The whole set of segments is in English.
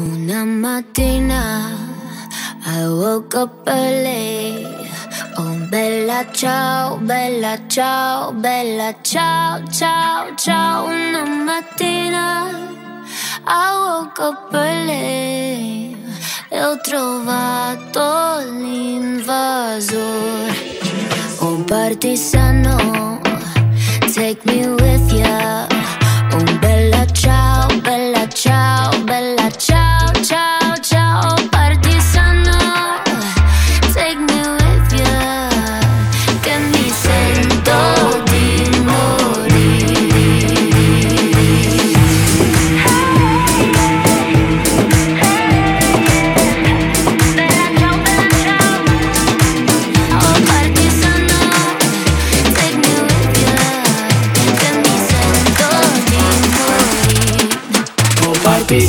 Una mattina I woke up early. Ciao, bella ciao, ciao, ciao. Una mattina I woke up early e ho trovato l'invasor. Un partisano, take me with ya. be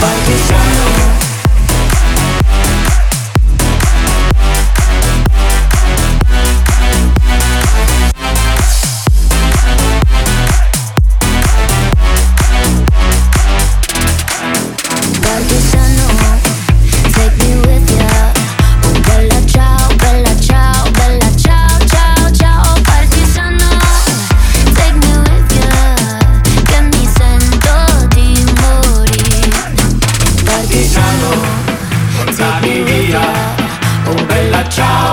Fight Milano, portami via, oh bella ciao.